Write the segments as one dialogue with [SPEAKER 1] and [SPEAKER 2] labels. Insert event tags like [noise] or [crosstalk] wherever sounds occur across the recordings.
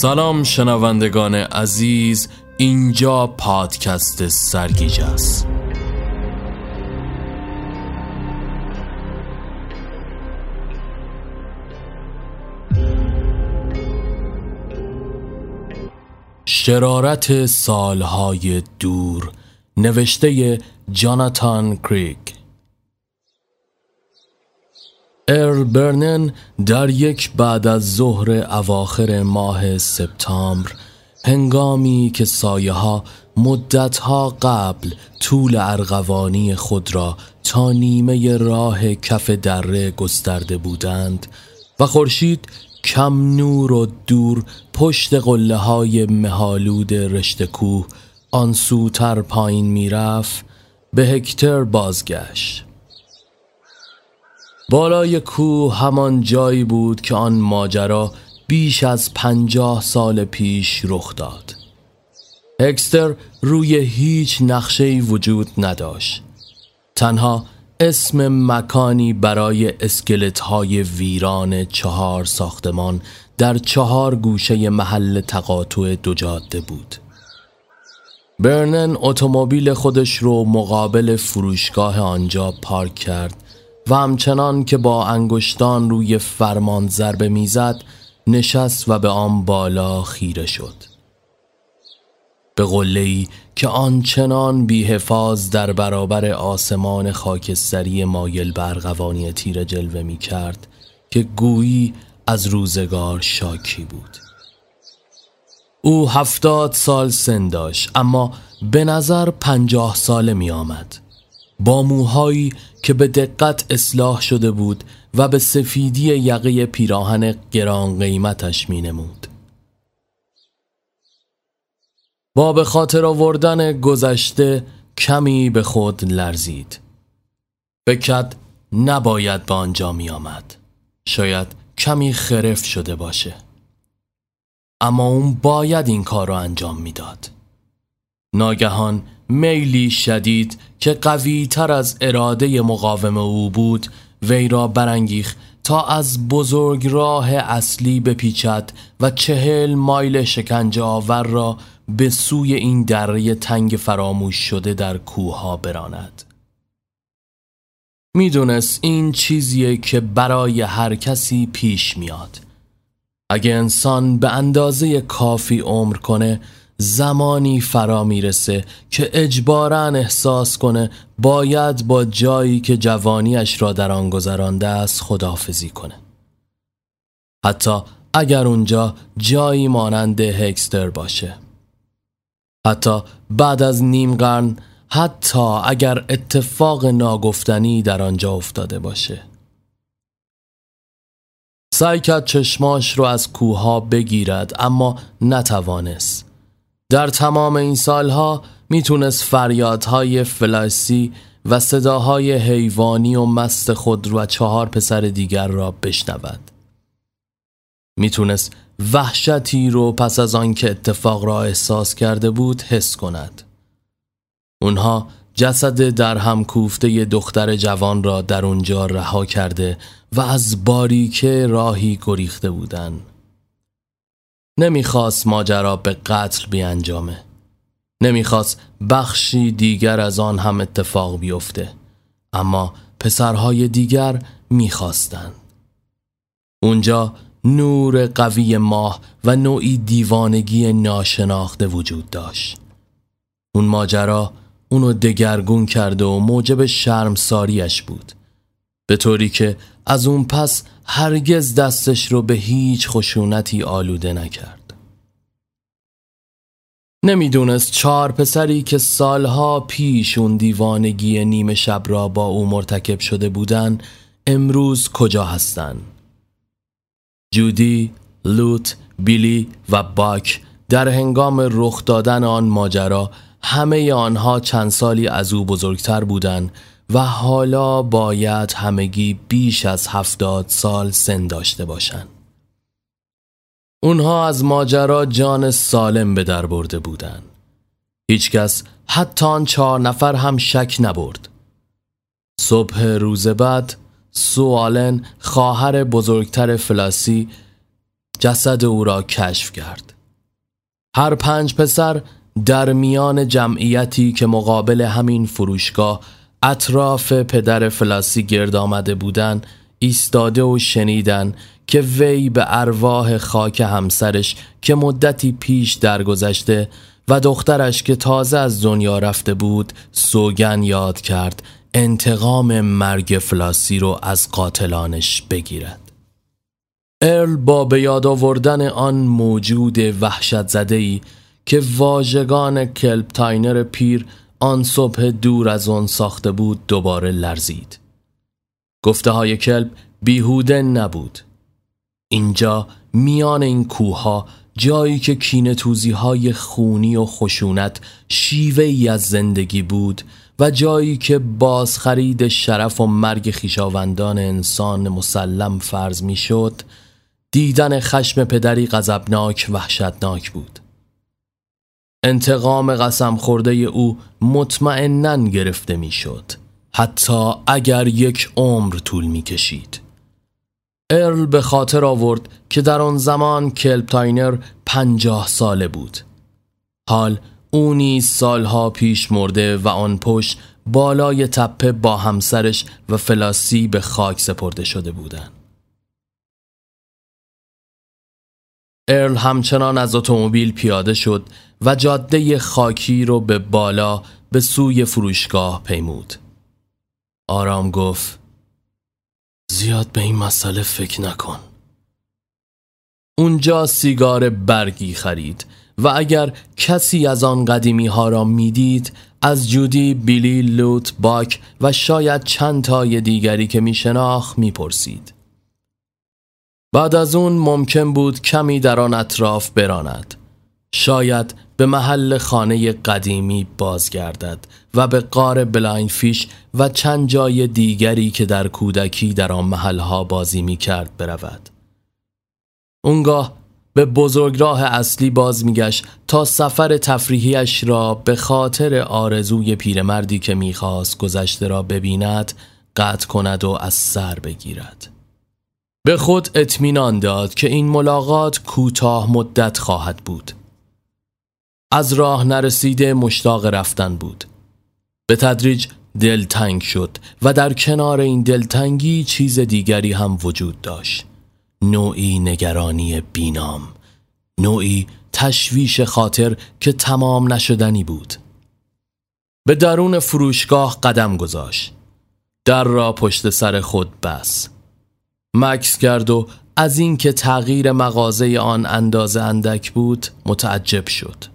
[SPEAKER 1] سلام شنوندگان عزیز اینجا پادکست سرگیجه است. شرارت سالهای دور نوشته جاناتان کریگ ارل برنن در یک بعد از ظهر اواخر ماه سپتامبر هنگامی که سایه ها مدتها قبل طول ارغوانی خود را تا نیمه راه کف دره گسترده بودند و خورشید کم نور و دور پشت قله های مهالود رشت کوه آن سوتر پایین می‌رفت به هکتر بازگشت. بالای کوه همان جایی بود که آن ماجرا بیش از پنجاه سال پیش رخ داد. اکستر روی هیچ نقشه وجود نداشت. تنها اسم مکانی برای اسکلت های ویران چهار ساختمان در چهار گوشه محل تقاطع دو جاده بود. برنن اتومبیل خودش رو مقابل فروشگاه آنجا پارک کرد و همچنان که با انگشتان روی فرمان ضربه می‌زد نشست و به آن بالا خیره شد. به قله‌ای که آنچنان بیحفاظ در برابر آسمان خاکستری مایل برغوانی تیر جلوه می کرد که گویی از روزگار شاکی بود. او هفتاد سال سن داشت اما به نظر پنجاه ساله می آمد با موهایی که به دقت اصلاح شده بود و به سفیدی یقه پیراهن گران قیمتش می نمود. با به خاطر آوردن گذشته کمی به خود لرزید. بکد نباید به آنجا می آمد. شاید کمی خرف شده باشه. اما اون باید این کار رو انجام می‌داد. ناگهان میلی شدید که قوی تر از اراده مقاوم او بود وی را برانگیخت تا از بزرگ راه اصلی بپیچد و چهل مایل شکنجه آور را به سوی این دره تنگ فراموش شده در کوها براند. می‌دونست این چیزیه که برای هر کسی پیش میاد. اگه انسان به اندازه کافی عمر کنه زمانی فرا می‌رسه که اجبارا احساس کنه باید با جایی که جوانیش را در آن گذرانده است خداحافظی کنه. حتی اگر اونجا جایی مانند هکستر باشه. حتی بعد از نیم قرن حتی اگر اتفاق ناگفتنی در آنجا افتاده باشه. سعی کرد چشماش رو از کوها بگیرد اما نتوانست. در تمام این سالها می‌تونست فریادهای فلاسی و صداهای حیوانی و مست خود و چهار پسر دیگر را بشنود می‌تونست وحشتی رو پس از آنکه اتفاق را احساس کرده بود حس کند اونها جسد در هم کوفته دختر جوان را در اونجا رها کرده و از باریکه راهی گریخته بودند. نمی‌خواست ماجرا به قتل بیانجامه. نمی‌خواست بخشی دیگر از آن هم اتفاق بیفته. اما پسرهای دیگر می‌خواستند. اونجا نور قوی ماه و نوعی دیوانگی ناشناخته وجود داشت. اون ماجرا اونو دگرگون کرده و موجب شرمساریش بود. به طوری که از اون پس هرگز دستش رو به هیچ خشونتی آلوده نکرد. نمی‌دونست چهار پسری که سالها پیش اون دیوانگی نیمه شب را با او مرتکب شده بودن امروز کجا هستن؟ جودی، لوت، بیلی و باک در هنگام رخ دادن آن ماجرا همه آنها چند سالی از او بزرگتر بودند و حالا باید همگی بیش از هفتاد سال سن داشته باشند. اونها از ماجرا جان سالم به در برده بودند. هیچکس حتی آن چهار نفر هم شک نبرد. صبح روز بعد سوالن خواهر بزرگتر فلاسی جسد او را کشف کرد هر پنج پسر در میان جمعیتی که مقابل همین فروشگاه اطراف پدر فلاسی گرد آمده بودند ایستاده و شنیدن که وی به ارواح خاک همسرش که مدتی پیش درگذشته و دخترش که تازه از دنیا رفته بود سوگن یاد کرد انتقام مرگ فلاسی رو از قاتلانش بگیرد. ارل با به یاد آوردن آن موجود وحشت زده ای که واژگان کلب تاینر پیر آن صبح دور از آن ساخته بود دوباره لرزید. گفته های کلب بیهوده نبود. اینجا میان این کوه‌ها جایی که کینه توزی های خونی و خشونت شیوه ای از زندگی بود و جایی که بازخرید شرف و مرگ خیشاوندان انسان مسلم فرض می‌شد دیدن خشم پدری غضبناک وحشتناک بود. انتقام قسم خورده او مطمئنا گرفته می‌شد حتی اگر یک عمر طول می کشید. ارل به خاطر آورد که در آن زمان کلپتاینر پنجاه ساله بود. حال او نیز سالها پیش مرده و آن پشت بالای تپه با همسرش و فلاسی به خاک سپرده شده بودند. ارل همچنان از اتومبیل پیاده شد و جاده خاکی رو به بالا به سوی فروشگاه پیمود. آرام گفت زیاد به این مسئله فکر نکن اونجا سیگار برگی خرید و اگر کسی از آن قدیمی ها را می‌دید از جودی بیلی لوت باک و شاید چند تای دیگری که می شناخت می پرسید. بعد از اون ممکن بود کمی در آن اطراف براند شاید به محل خانه قدیمی بازگردد و به غار بلایند فیش و چند جای دیگری که در کودکی در آن محلها بازی می کرد برود. اونگاه به بزرگراه اصلی باز میگشت تا سفر تفریحیش را به خاطر آرزوی پیرمردی که می‌خواست گذشته را ببیند قطع کند و از سر بگیرد. به خود اطمینان داد که این ملاقات کوتاه مدت خواهد بود. از راه نرسیده مشتاق رفتن بود. به تدریج دلتنگ شد و در کنار این دلتنگی چیز دیگری هم وجود داشت. نوعی نگرانی بینام. نوعی تشویش خاطر که تمام نشدنی بود. به درون فروشگاه قدم گذاشت. در را پشت سر خود بس. مکس کرد و از اینکه تغییر مغازه آن اندازه اندک بود متعجب شد.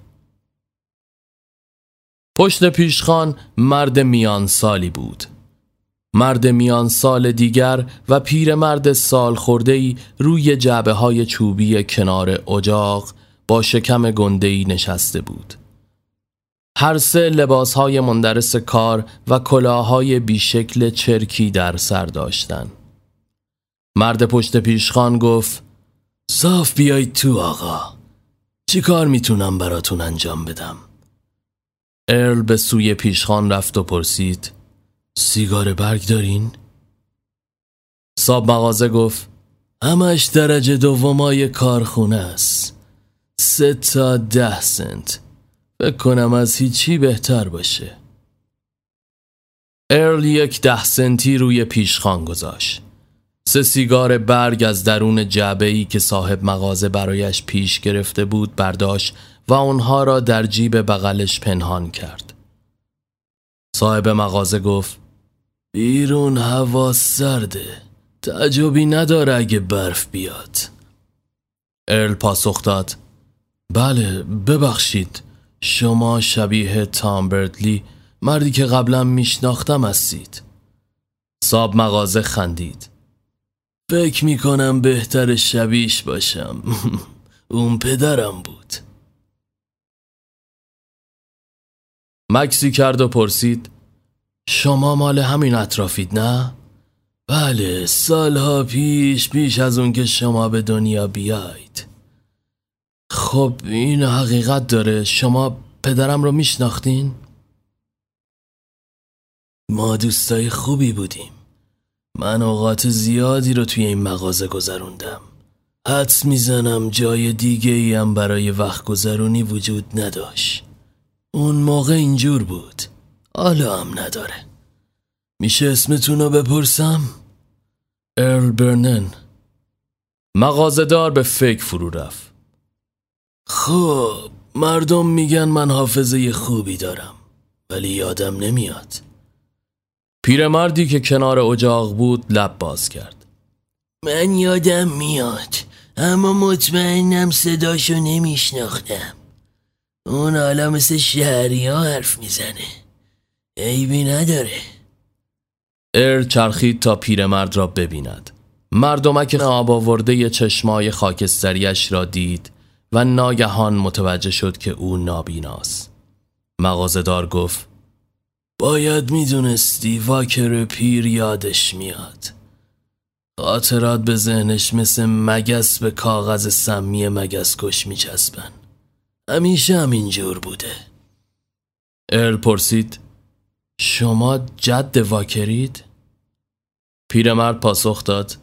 [SPEAKER 1] پشت پیشخان مرد میان سالی بود. مرد میان سال دیگر و پیرمرد سال خوردهی روی جعبه های چوبی کنار اجاق با شکم گندهی نشسته بود. هر سه لباس های مندرس کار و کلاهای بیشکل چرکی در سر داشتن مرد پشت پیشخان گفت صاف بیایید تو آقا. چی کار می‌تونم براتون انجام بدم؟ ارل به سوی پیشخان رفت و پرسید سیگار برگ دارین؟ صاب مغازه گفت همش درجه دومای کارخونه است. سه تا ده سنت. فکر کنم از هیچی بهتر باشه. ارل یک ده سنتی روی پیشخان گذاشت. سه سیگار برگ از درون جعبه ای که صاحب مغازه برایش پیش گرفته بود برداشت و آنها را در جیب بغلش پنهان کرد. صاحب مغازه گفت بیرون هوا سرده تعجبی نداره اگه برف بیاد. ارل پاسخ داد بله ببخشید شما شبیه تام بردلی مردی که قبلا میشناختم هستید. صاب مغازه خندید. فکر می‌کنم بهتر شبیش باشم. [laughs] اون پدرم بود. مکسی کرد و پرسید شما مال همین اطرافید نه؟ بله سالها پیش پیش از اون که شما به دنیا بیاید خب این حقیقت داره. شما پدرم رو میشناختین؟ ما دوستای خوبی بودیم. من اوقات زیادی رو توی این مغازه گذروندم. حدس می‌زنم جای دیگه ای هم برای وقت گذرونی وجود نداشت. اون موقع اینجور بود. حالا هم نداره. میشه اسمتون رو بپرسم؟ ارل برنن. مغازدار به فکر فرو رفت. خب مردم میگن من حافظه خوبی دارم ولی یادم نمیاد. پیرمردی که کنار اجاق بود لب باز کرد. من یادم میاد اما مطمئنم صداشو نمیشناختم. اون حالا مثل شهری ها حرف می‌زنه. عیبی نداره. ارل چرخید تا پیرمرد را ببیند. مردمک آب آورده چشمای خاکستریش را دید و ناگهان متوجه شد که او نابیناست. مغازدار گفت باید می‌دونستی واکر پیر یادش میاد. خاطرات به ذهنش مثل مگس به کاغذ سمی مگس کش میچسبن. همیشه همینجور بوده. ارل پرسید شما جد واکرید؟ پیرمرد پاسخ داد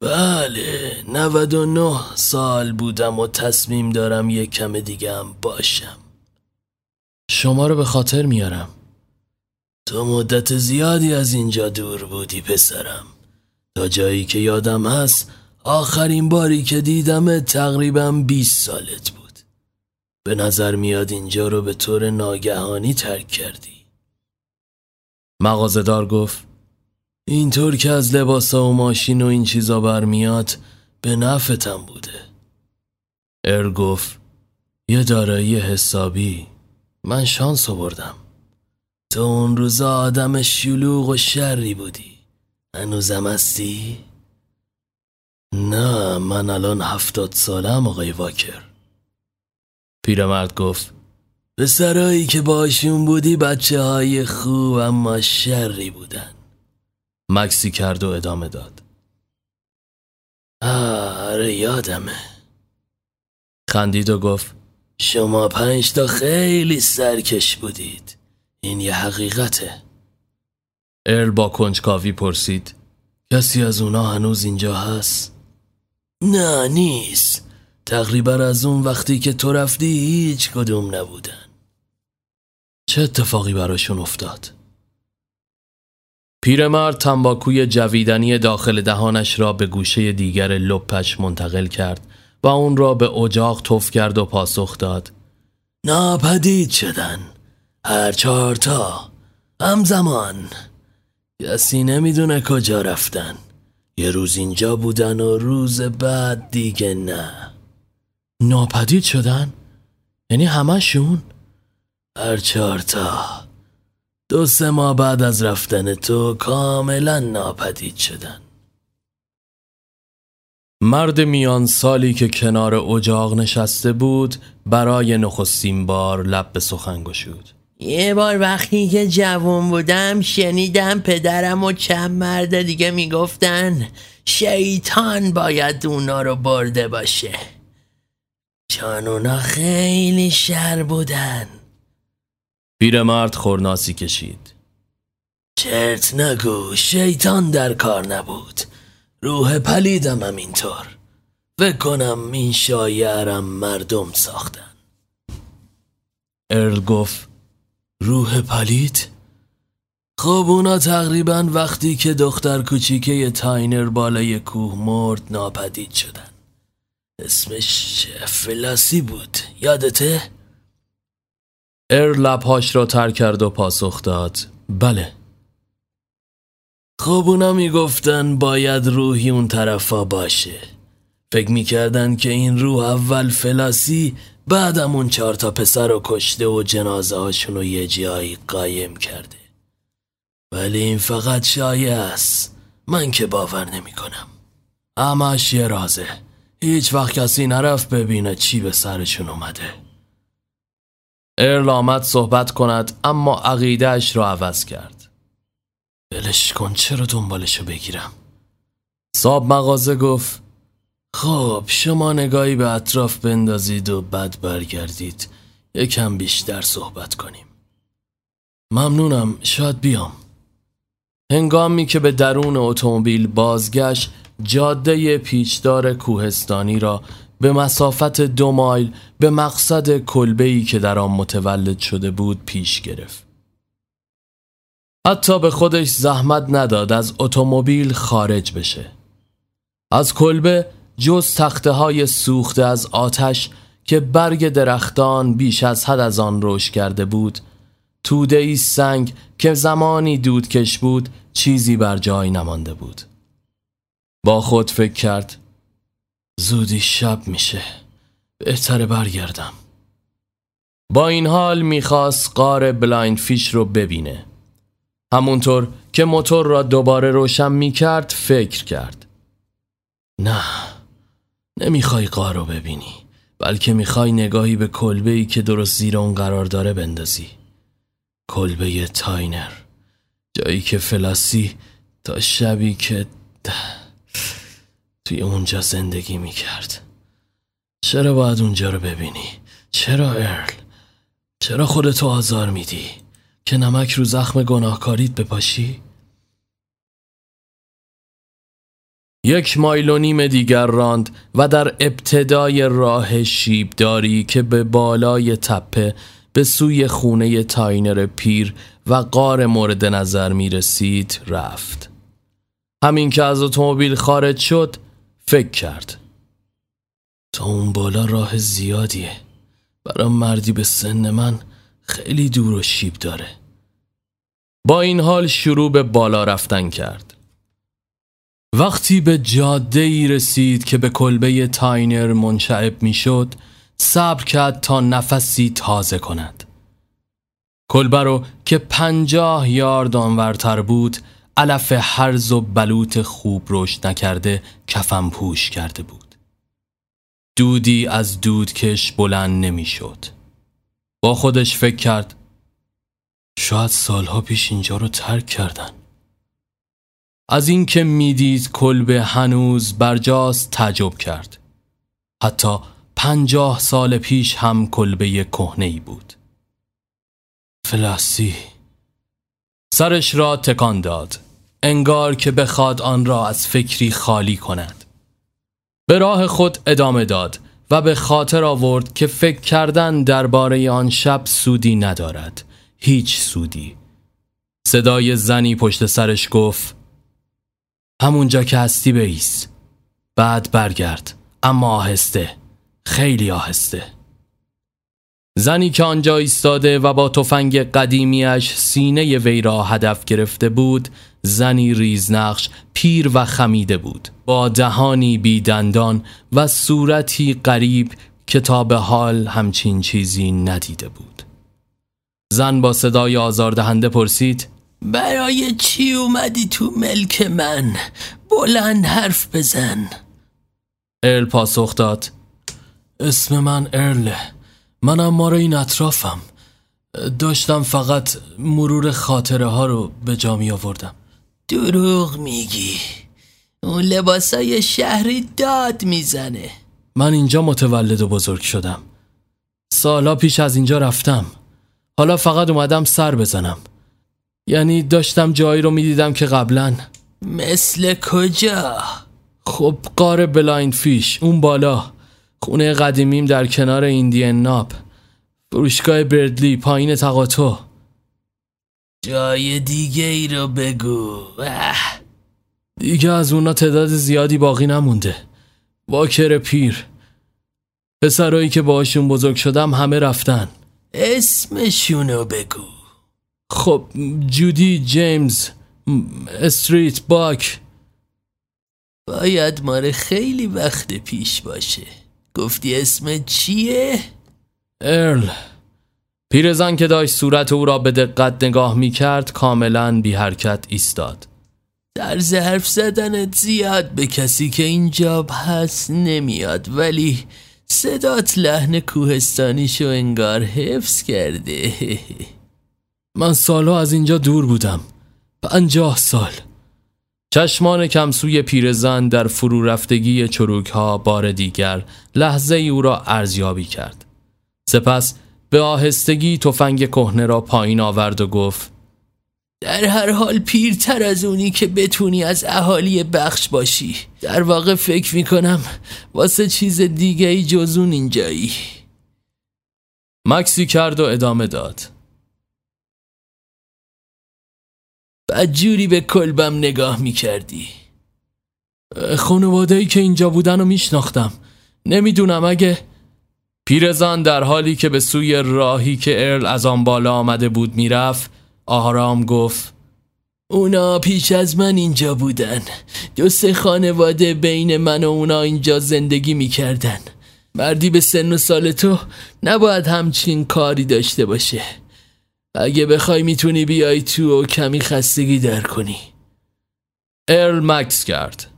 [SPEAKER 1] بله 99 سال بودم و تصمیم دارم یک کم دیگه هم باشم. شما رو به خاطر میارم. تو مدت زیادی از اینجا دور بودی پسرم. تا جایی که یادم هست آخرین باری که دیدم تقریبا 20 سالت بود. به نظر میاد اینجا رو به طور ناگهانی ترک کردی. مغازدار گفت اینطور که از لباسا و ماشین و این چیزا برمیاد به نفعتم بوده. ار گفت یه دارایی حسابی. من شانس بردم تو اون روزا آدم شلوغ و شری بودی. هنوزم هستی؟ نه من الان هفتاد سالم آقای واکر. پیرمرد گفت سرایی که باشون بودی بچه های خوب اما شری بودن. مکسی کرد و ادامه داد. آره یادمه. خندید و گفت شما پنج تا خیلی سرکش بودید. این یه حقیقته. ارل با کنجکاوی پرسید کسی از اونا هنوز اینجا هست؟ نه نیست. تقریبا از اون وقتی که تو رفتی هیچ کدوم نبودن. چه اتفاقی براشون افتاد؟ پیرمرد تنباکوی جویدنی داخل دهانش را به گوشه دیگر لپش منتقل کرد و اون را به اجاق تف کرد و پاسخ داد. ناپدید شدن. هر چهارتا همزمان. کسی نمی‌دونه کجا رفتن. یه روز اینجا بودن و روز بعد دیگه نه. ناپدید شدن؟ یعنی همشون؟ هر چهارتا دو سه ماه بعد از رفتن تو کاملا ناپدید شدن مرد میان سالی که کنار اجاق نشسته بود برای نخستین بار لب به سخن گشود
[SPEAKER 2] یه بار وقتی که جوون بودم شنیدم پدرم و چند مرد دیگه می‌گفتن شیطان باید اونا رو برده باشه چون اونا خیلی شر بودن.
[SPEAKER 1] پیرمرد خورناسی کشید.
[SPEAKER 2] چرت نگو شیطان در کار نبود. روح پلیدم هم اینطور فکر کنم این شایعرم مردم ساختن.
[SPEAKER 1] ارل گفت روح پلید؟ خب اونا تقریبا وقتی که دختر کوچیکه تاینر بالای کوه مرد ناپدید شدن. اسمش فلاسی بود. یادته؟ ار لبهاش را تر کرد و پاسخ داد. بله. خب اونا می‌گفتن باید روحی اون طرفا باشه. فکر می‌کردن که این روح اول فلاسی بعدم اون چهار تا پسر رو کشته و جنازه هاشون رو یه جایی قایم کرده. ولی این فقط شایع است. من که باور نمی کنم همش یه رازه. هیچ وقت کسی نرفت ببینه چی به سرشون اومده. ارل آمد صحبت کند اما عقیدهش را عوض کرد. بلش کن چرا دنبالشو بگیرم؟ صاب مغازه گفت خب شما نگاهی به اطراف بندازید و بعد برگردید. یکم بیشتر صحبت کنیم. ممنونم شاید بیام. هنگامی که به درون اتومبیل بازگشت جاده پیچدار کوهستانی را به مسافت دو مایل به مقصد کلبه‌ای که در آن متولد شده بود پیش گرفت. حتی به خودش زحمت نداد از اتومبیل خارج بشه. از کلبه جز تخته های سوخته از آتش که برگ درختان بیش از حد از آن رشد کرده بود توده ای سنگ که زمانی دودکش بود چیزی بر جای نمانده بود با خود فکر کرد زودی شب میشه بهتره برگردم. با این حال می‌خواست غار بلایند فیش رو ببینه. همونطور که موتور را دوباره روشن می‌کرد فکر کرد. نه نمی‌خوای قار رو ببینی بلکه می‌خوای نگاهی به کلبه ای که درست زیر اون قرار داره بندازی. کلبه تاینر جایی که فلاسی تا شبی که توی اونجا زندگی می‌کرد چرا باید اونجا رو ببینی؟ چرا ارل؟ چرا خودتو آزار میدی؟ که نمک رو زخم گناهکاریت بپاشی؟ یک مایل و نیم دیگر راند و در ابتدای راه شیبداری که به بالای تپه به سوی خونه تاینر پیر و غار مورد نظر می رسید رفت همین که از اتومبیل خارج شد فکر کرد. تا اون بالا راه زیادیه. برای مردی به سن من خیلی دور و شیب داره. با این حال شروع به بالا رفتن کرد. وقتی به جاده ای رسید که به کلبه تاینر منشعب می شد صبر کرد تا نفسی تازه کند. کلبه رو که پنجاه یارد آنورتر بود علف هرز و بلوط خوب رشد نکرده کفم پوش کرده بود. دودی از دودکش بلند نمی‌شد. با خودش فکر کرد شاید سالها پیش اینجا رو ترک کردن. از اینکه می‌دید کلبه هنوز برجاست تعجب کرد. حتی پنجاه سال پیش هم کلبه کهنه ای بود. فلاسی سرش را تکان داد. انگار که بخواد آن را از فکری خالی کند. به راه خود ادامه داد و به خاطر آورد که فکر کردن درباره آن شب سودی ندارد. هیچ سودی. صدای زنی پشت سرش گفت همونجا که هستی بیس. بعد برگرد. اما آهسته. خیلی آهسته. زنی که آنجا ایستاده و با تفنگ قدیمیش سینه وی را هدف گرفته بود زنی ریزنقش پیر و خمیده بود. با دهانی بیدندان و صورتی غریب که تا به حال همچین چیزی ندیده بود. زن با صدای آزاردهنده پرسید
[SPEAKER 2] برای چی اومدی تو ملک من؟ بلند حرف بزن.
[SPEAKER 1] ارل پاسخ داد اسم من ارله منم ما این اطرافم. داشتم فقط مرور خاطره ها رو به جا می آوردم
[SPEAKER 2] دروغ میگی. اون لباسای شهری داد می‌زنه.
[SPEAKER 1] من اینجا متولد و بزرگ شدم. سالا پیش از اینجا رفتم. حالا فقط اومدم سر بزنم. یعنی داشتم جایی رو می‌دیدم که قبلا.
[SPEAKER 2] مثل کجا؟
[SPEAKER 1] خب غار بلایند فیش اون بالا. خونه قدیمیم در کنار ایندین ناپ فروشگاه بردلی پایین تقاطع.
[SPEAKER 2] جای دیگه ای رو بگو.
[SPEAKER 1] دیگه از اونا تعداد زیادی باقی نمونده. واکر پیر. پسرایی که باشون بزرگ شدم همه رفتن.
[SPEAKER 2] اسمشونو بگو.
[SPEAKER 1] خب جودی جیمز استریت باک.
[SPEAKER 2] باید ماره خیلی وقت پیش باشه. گفتی اسم چیه؟
[SPEAKER 1] ارل پیرزن که داشت صورت او را به دقت نگاه می کرد کاملا بی حرکت ایستاد.
[SPEAKER 2] در حرف زدنت زیاد به کسی که اینجا هست نمیاد ولی صدات لحن کوهستانیشو انگار حفظ کرده.
[SPEAKER 1] من سالها از اینجا دور بودم. پنجاه سال. چشمان کمسوی پیرزن در فرو رفتگی چروک ها بار دیگر لحظه او را ارزیابی کرد. سپس به آهستگی تفنگ کهنه را پایین آورد و گفت
[SPEAKER 2] در هر حال پیرتر از اونی که بتونی از اهالی بخش باشی. در واقع فکر می‌کنم واسه چیز دیگه ای جزون اینجایی.
[SPEAKER 1] مکسی کرد و ادامه داد.
[SPEAKER 2] بدجوری به کلبم نگاه می‌کردی.
[SPEAKER 1] خانواده ای که اینجا بودن رو میشناختم. نمی‌دونم اگه پیرزن در حالی که به سوی راهی که ارل از آن بالا آمده بود می‌رفت آرام گفت
[SPEAKER 2] اونا پیش از من اینجا بودن. دو سه خانواده بین من و اونا اینجا زندگی می‌کردن. مردی به سن و سال تو نباید همچین کاری داشته باشه. اگه بخوای می‌تونی بیای تو و کمی خستگی در کنی.
[SPEAKER 1] ارل مکس کرد.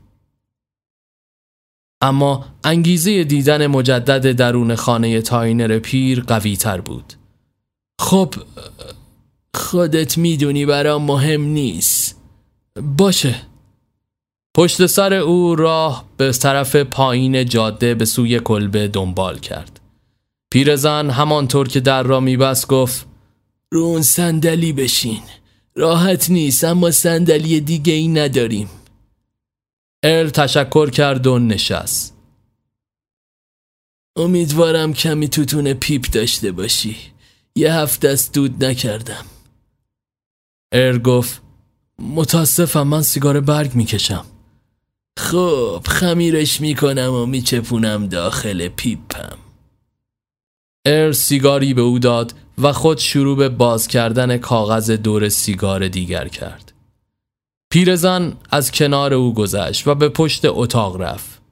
[SPEAKER 1] اما انگیزه دیدن مجدد درون خانه تاینر پیر قوی تر بود.
[SPEAKER 2] خب خودت می‌دونی برام مهم نیست.
[SPEAKER 1] باشه. پشت سر او راه به طرف پایین جاده به سوی کلبه دنبال کرد. پیرزن همانطور که در را میبست گفت
[SPEAKER 2] رو اون صندلی بشین. راحت نیست اما صندلی دیگه ای نداریم.
[SPEAKER 1] ارل تشکر کرد و نشست.
[SPEAKER 2] امیدوارم کمی توتون پیپ داشته باشی. یه هفته است دود نکردم.
[SPEAKER 1] ارل گفت متاسفم من سیگار برگ می‌کشم.
[SPEAKER 2] خب خمیرش می‌کنم و میچپونم داخل پیپم.
[SPEAKER 1] ارل سیگاری به او داد و خود شروع به باز کردن کاغذ دور سیگار دیگر کرد. پیرزن از کنار او گذشت و به پشت اتاق رفت.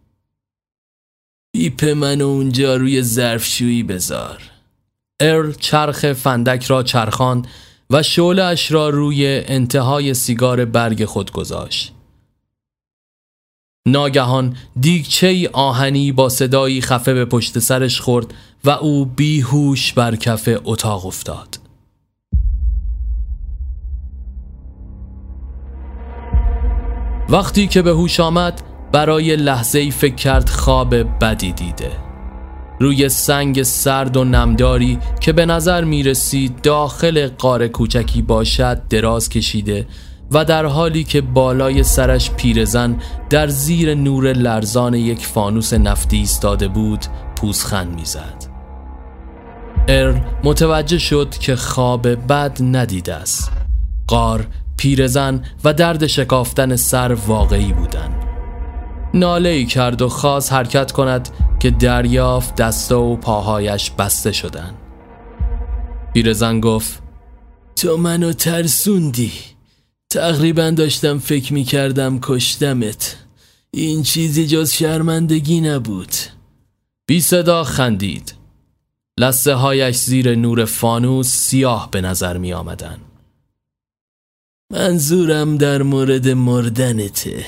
[SPEAKER 2] پیپ منو اونجا روی ظرفشویی بذار.
[SPEAKER 1] ارل چرخ فندک را چرخان و شعلش را روی انتهای سیگار برگ خود گذاشت. ناگهان دیگچه آهنی با صدایی خفه به پشت سرش خورد و او بیهوش بر کف اتاق افتاد. وقتی که به هوش آمد برای لحظه ای فکر کرد خواب بدی دیده. روی سنگ سرد و نمداری که به نظر می رسید داخل قار کوچکی باشد دراز کشیده و در حالی که بالای سرش پیرزن در زیر نور لرزان یک فانوس نفتی ایستاده بود پوزخند می‌زد. ارل متوجه شد که خواب بد ندیده است. قار پیرزن و درد شکافتن سر واقعی بودند. ناله ای کرد و خواست حرکت کند که دریافت دست و پاهایش بسته شدن پیرزن گفت
[SPEAKER 2] تو منو ترسوندی تقریبا داشتم فکر می کردم کشتمت. این چیزی جز شرمندگی نبود.
[SPEAKER 1] بی صدا خندید. لسه هایش زیر نور فانوس سیاه به نظر می آمدن.
[SPEAKER 2] منظورم در مورد مردنته.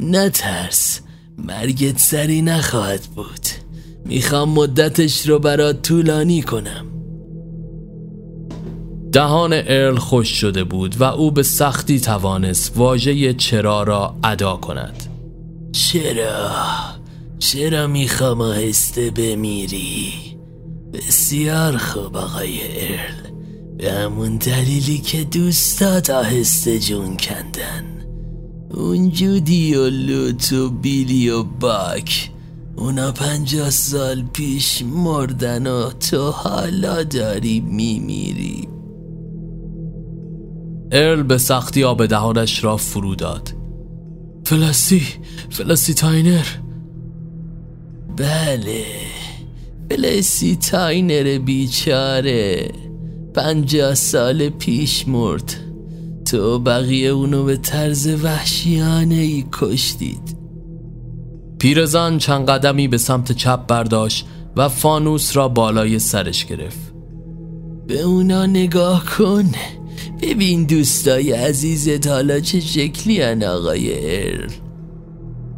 [SPEAKER 2] نترس. مرگت سری نخواهد بود. می‌خوام مدتش رو برات طولانی کنم.
[SPEAKER 1] دهان ارل خوش شده بود و او به سختی توانست واژه چرا را ادا کند.
[SPEAKER 2] چرا؟ چرا می‌خوام آهسته بمیری؟ بسیار خوب آقای ارل. به همون دلیلی که دوستات آهسته جون کندن. اون جودی و لوت و بیلی و باک. اونا پنجاه سال پیش مردن و تو حالا داری میمیری.
[SPEAKER 1] ارل به سختی آب دهانش را فرو داد. فلستی فلستی تاینر.
[SPEAKER 2] بله فلستی تاینر بیچاره. پنجاه سال پیش مرد. تو بقیه اونو به طرز وحشیانه ای کشتید.
[SPEAKER 1] پیرزن چند قدمی به سمت چپ برداشت و فانوس را بالای سرش گرفت.
[SPEAKER 2] به اونا نگاه کن. ببین دوستای عزیزت حالا چه شکلی هن آقای ارل؟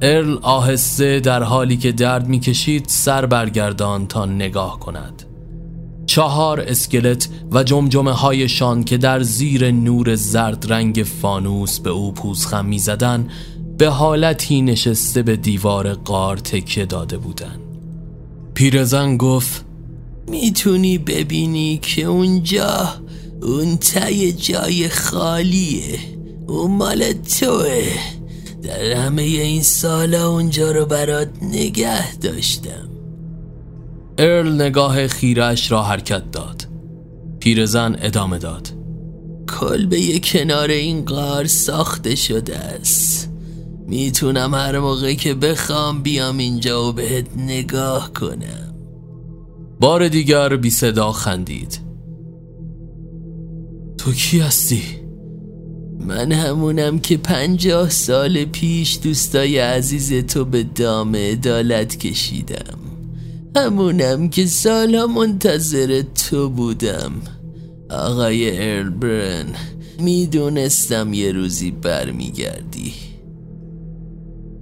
[SPEAKER 1] ارل آهسته در حالی که درد می‌کشید سر برگردان تا نگاه کند. چهار اسکلت و جمجمه هایشان که در زیر نور زرد رنگ فانوس به او پوزخم می زدن به حالتی نشسته به دیوار قار تکه داده بودن پیرزن گفت
[SPEAKER 2] می‌تونی ببینی که اونجا اون تای جای خالیه. اون مال توه. در همه این سالا اونجا رو برات نگه داشتم.
[SPEAKER 1] ارل نگاه خیرش را حرکت داد. پیرزن ادامه داد.
[SPEAKER 2] کلبه کنار این غار ساخته شده است. می‌تونم هر موقع که بخوام بیام اینجا و بهت نگاه کنم.
[SPEAKER 1] بار دیگر بی صدا خندید. تو کی هستی؟
[SPEAKER 2] من همونم که پنجاه سال پیش دوستای عزیز تو به دام عدالت کشیدم همونم که سالا منتظر تو بودم آقای ارلبرن می‌دونستم یه روزی برمیگردی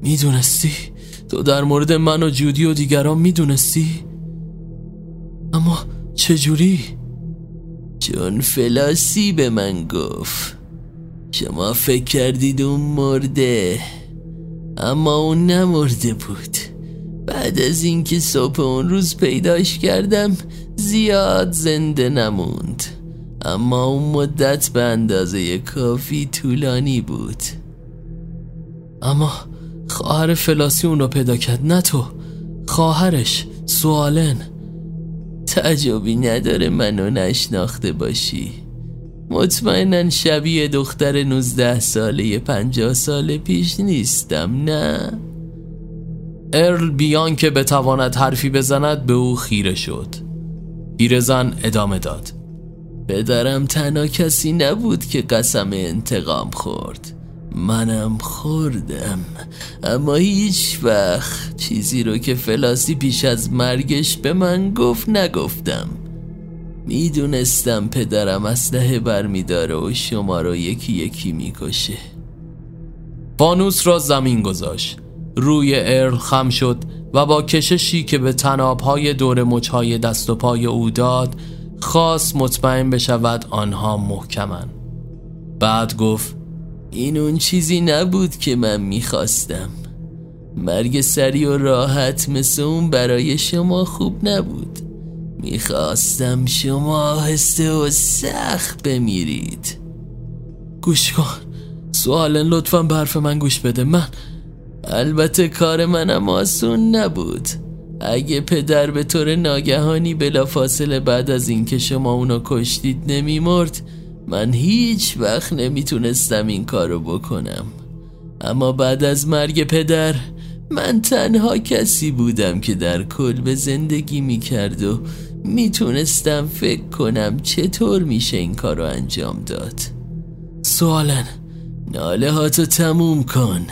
[SPEAKER 1] می‌دونستی؟ تو در مورد من و جودی و دیگران می‌دونستی؟ اما چجوری؟
[SPEAKER 2] چون فلاسی به من گفت. شما فکر کردید اون مرده. اما اون نمرده بود. بعد از اینکه صبح اون روز پیداش کردم زیاد زنده نموند. اما اون مدت به اندازه کافی طولانی بود.
[SPEAKER 1] اما خواهر فلاسی اون رو پیدا کرد نه تو. خواهرش سوالن.
[SPEAKER 2] تعجبی نداره منو نشناخته باشی. مطمئنا شبیه دختر 19 ساله 50 سال پیش نیستم نه؟
[SPEAKER 1] ارل بیان که بتواند حرفی بزند به او خیره شد. پیرزن ادامه داد.
[SPEAKER 2] پدرم تنها کسی نبود که قسم انتقام خورد. منم خوردم. اما هیچ وقت چیزی رو که فلاسی پیش از مرگش به من گفت نگفتم. می‌دونستم پدرم اسلحه برمیداره و شما رو یکی یکی می‌کشه.
[SPEAKER 1] فانوس را زمین گذاشت. روی ارل خم شد و با کششی که به تنابهای دور مچهای دست و پای او داد خواست مطمئن بشود آنها محکمن بعد گفت
[SPEAKER 2] این اون چیزی نبود که من می‌خواستم. مرگ سری و راحت مثل اون برای شما خوب نبود. می‌خواستم شما آهسته و سخت بمیرید.
[SPEAKER 1] گوش کن. سوالن لطفا به حرف من گوش بده. من
[SPEAKER 2] البته کار منم آسون نبود. اگه پدر به طور ناگهانی بلافاصله بعد از اینکه شما اونو کشتید نمیمرد من هیچ وقت نمی‌تونستم این کارو بکنم. اما بعد از مرگ پدر من تنها کسی بودم که در به زندگی می‌کرد و می‌تونستم فکر کنم چطور میشه این کارو انجام داد.
[SPEAKER 1] سوالن
[SPEAKER 2] ناله هاتو تموم کن.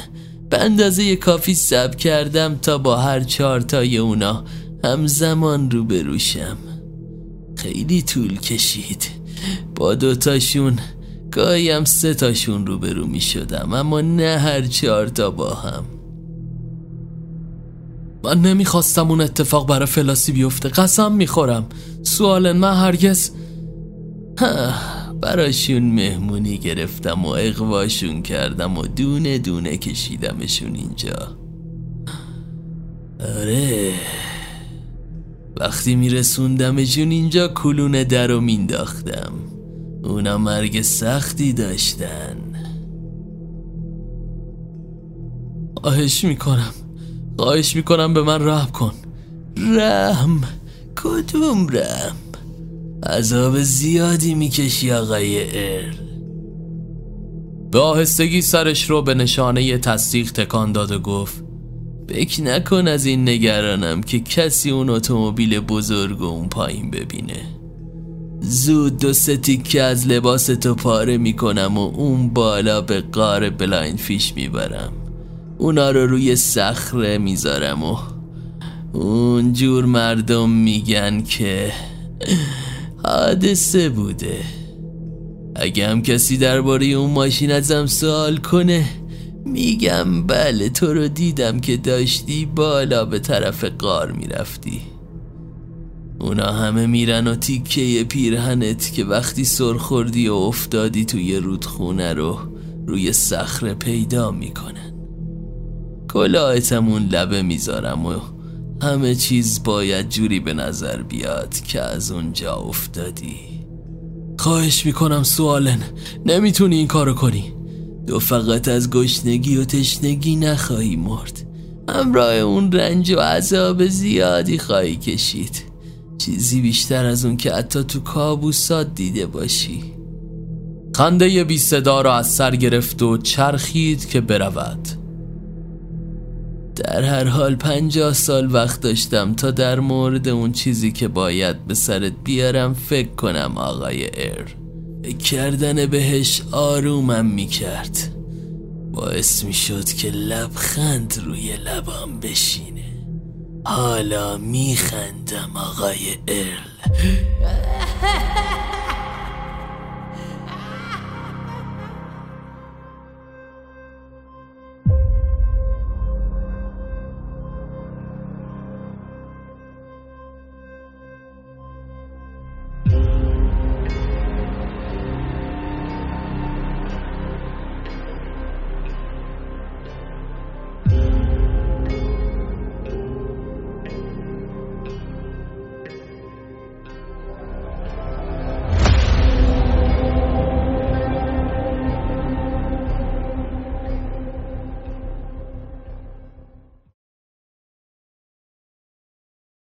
[SPEAKER 2] به اندازه کافی سب کردم تا با هر چهار تای اونا همزمان رو بروشم خیلی طول کشید. با دوتاشون گاهی هم سه تاشون روبرو می شدم اما نه هر چهار تا با هم.
[SPEAKER 1] من نمی‌خواستم اون اتفاق برای فلاسی بیفته قسم می‌خورم. سوال من هرگز
[SPEAKER 2] براشون مهمونی گرفتم و اقواشون کردم و دونه دونه کشیدمشون اینجا. آره. وقتی میرسوندمشون اینجا کلون در رو مینداختم اونا مرگ سختی داشتن.
[SPEAKER 1] خواهش می‌کنم. خواهش می‌کنم به من رحم کن.
[SPEAKER 2] رحم؟ کدوم رحم؟ عذاب زیادی می‌کشی آقای ارل
[SPEAKER 1] به آهستگی سرش رو به نشانه تصدیق تکان داد و گفت
[SPEAKER 2] فکر نکن از این نگرانم که کسی اون اتومبیل بزرگ اون پایین ببینه. زود دو تیکه از لباس تو پاره می‌کنم و اون بالا به غار بلایند فیش می‌برم. اونا رو روی صخره می‌ذارم و اون جور مردم میگن که حادثه بوده. اگه هم کسی درباره اون ماشین ازم سوال کنه میگم بله تو رو دیدم که داشتی بالا به طرف قار می‌رفتی. اونا همه میرن و تیکه پیرهنت که وقتی سرخوردی و افتادی توی رودخونه رو روی صخره پیدا می‌کنن. کلاهتمون لبه می‌ذارم و همه چیز باید جوری به نظر بیاد که از اونجا افتادی.
[SPEAKER 1] خواهش می‌کنم سوالن نمی‌تونی این کارو کنی. تو فقط از گشنگی و تشنگی نخواهی مرد. همراه اون رنج و عذاب زیادی خواهی کشید. چیزی بیشتر از اون که حتی تو کابوسات دیده باشی. خنده بی صدا را از سر گرفت و چرخید که برود. در هر حال پنجاه سال وقت داشتم تا در مورد اون چیزی که باید به سرت بیارم فکر کنم آقای فکر کردن بهش آرومم می‌کرد. باعث می‌شد که لبخند روی لبام بشینه. حالا میخندم آقای ارل. [laughs]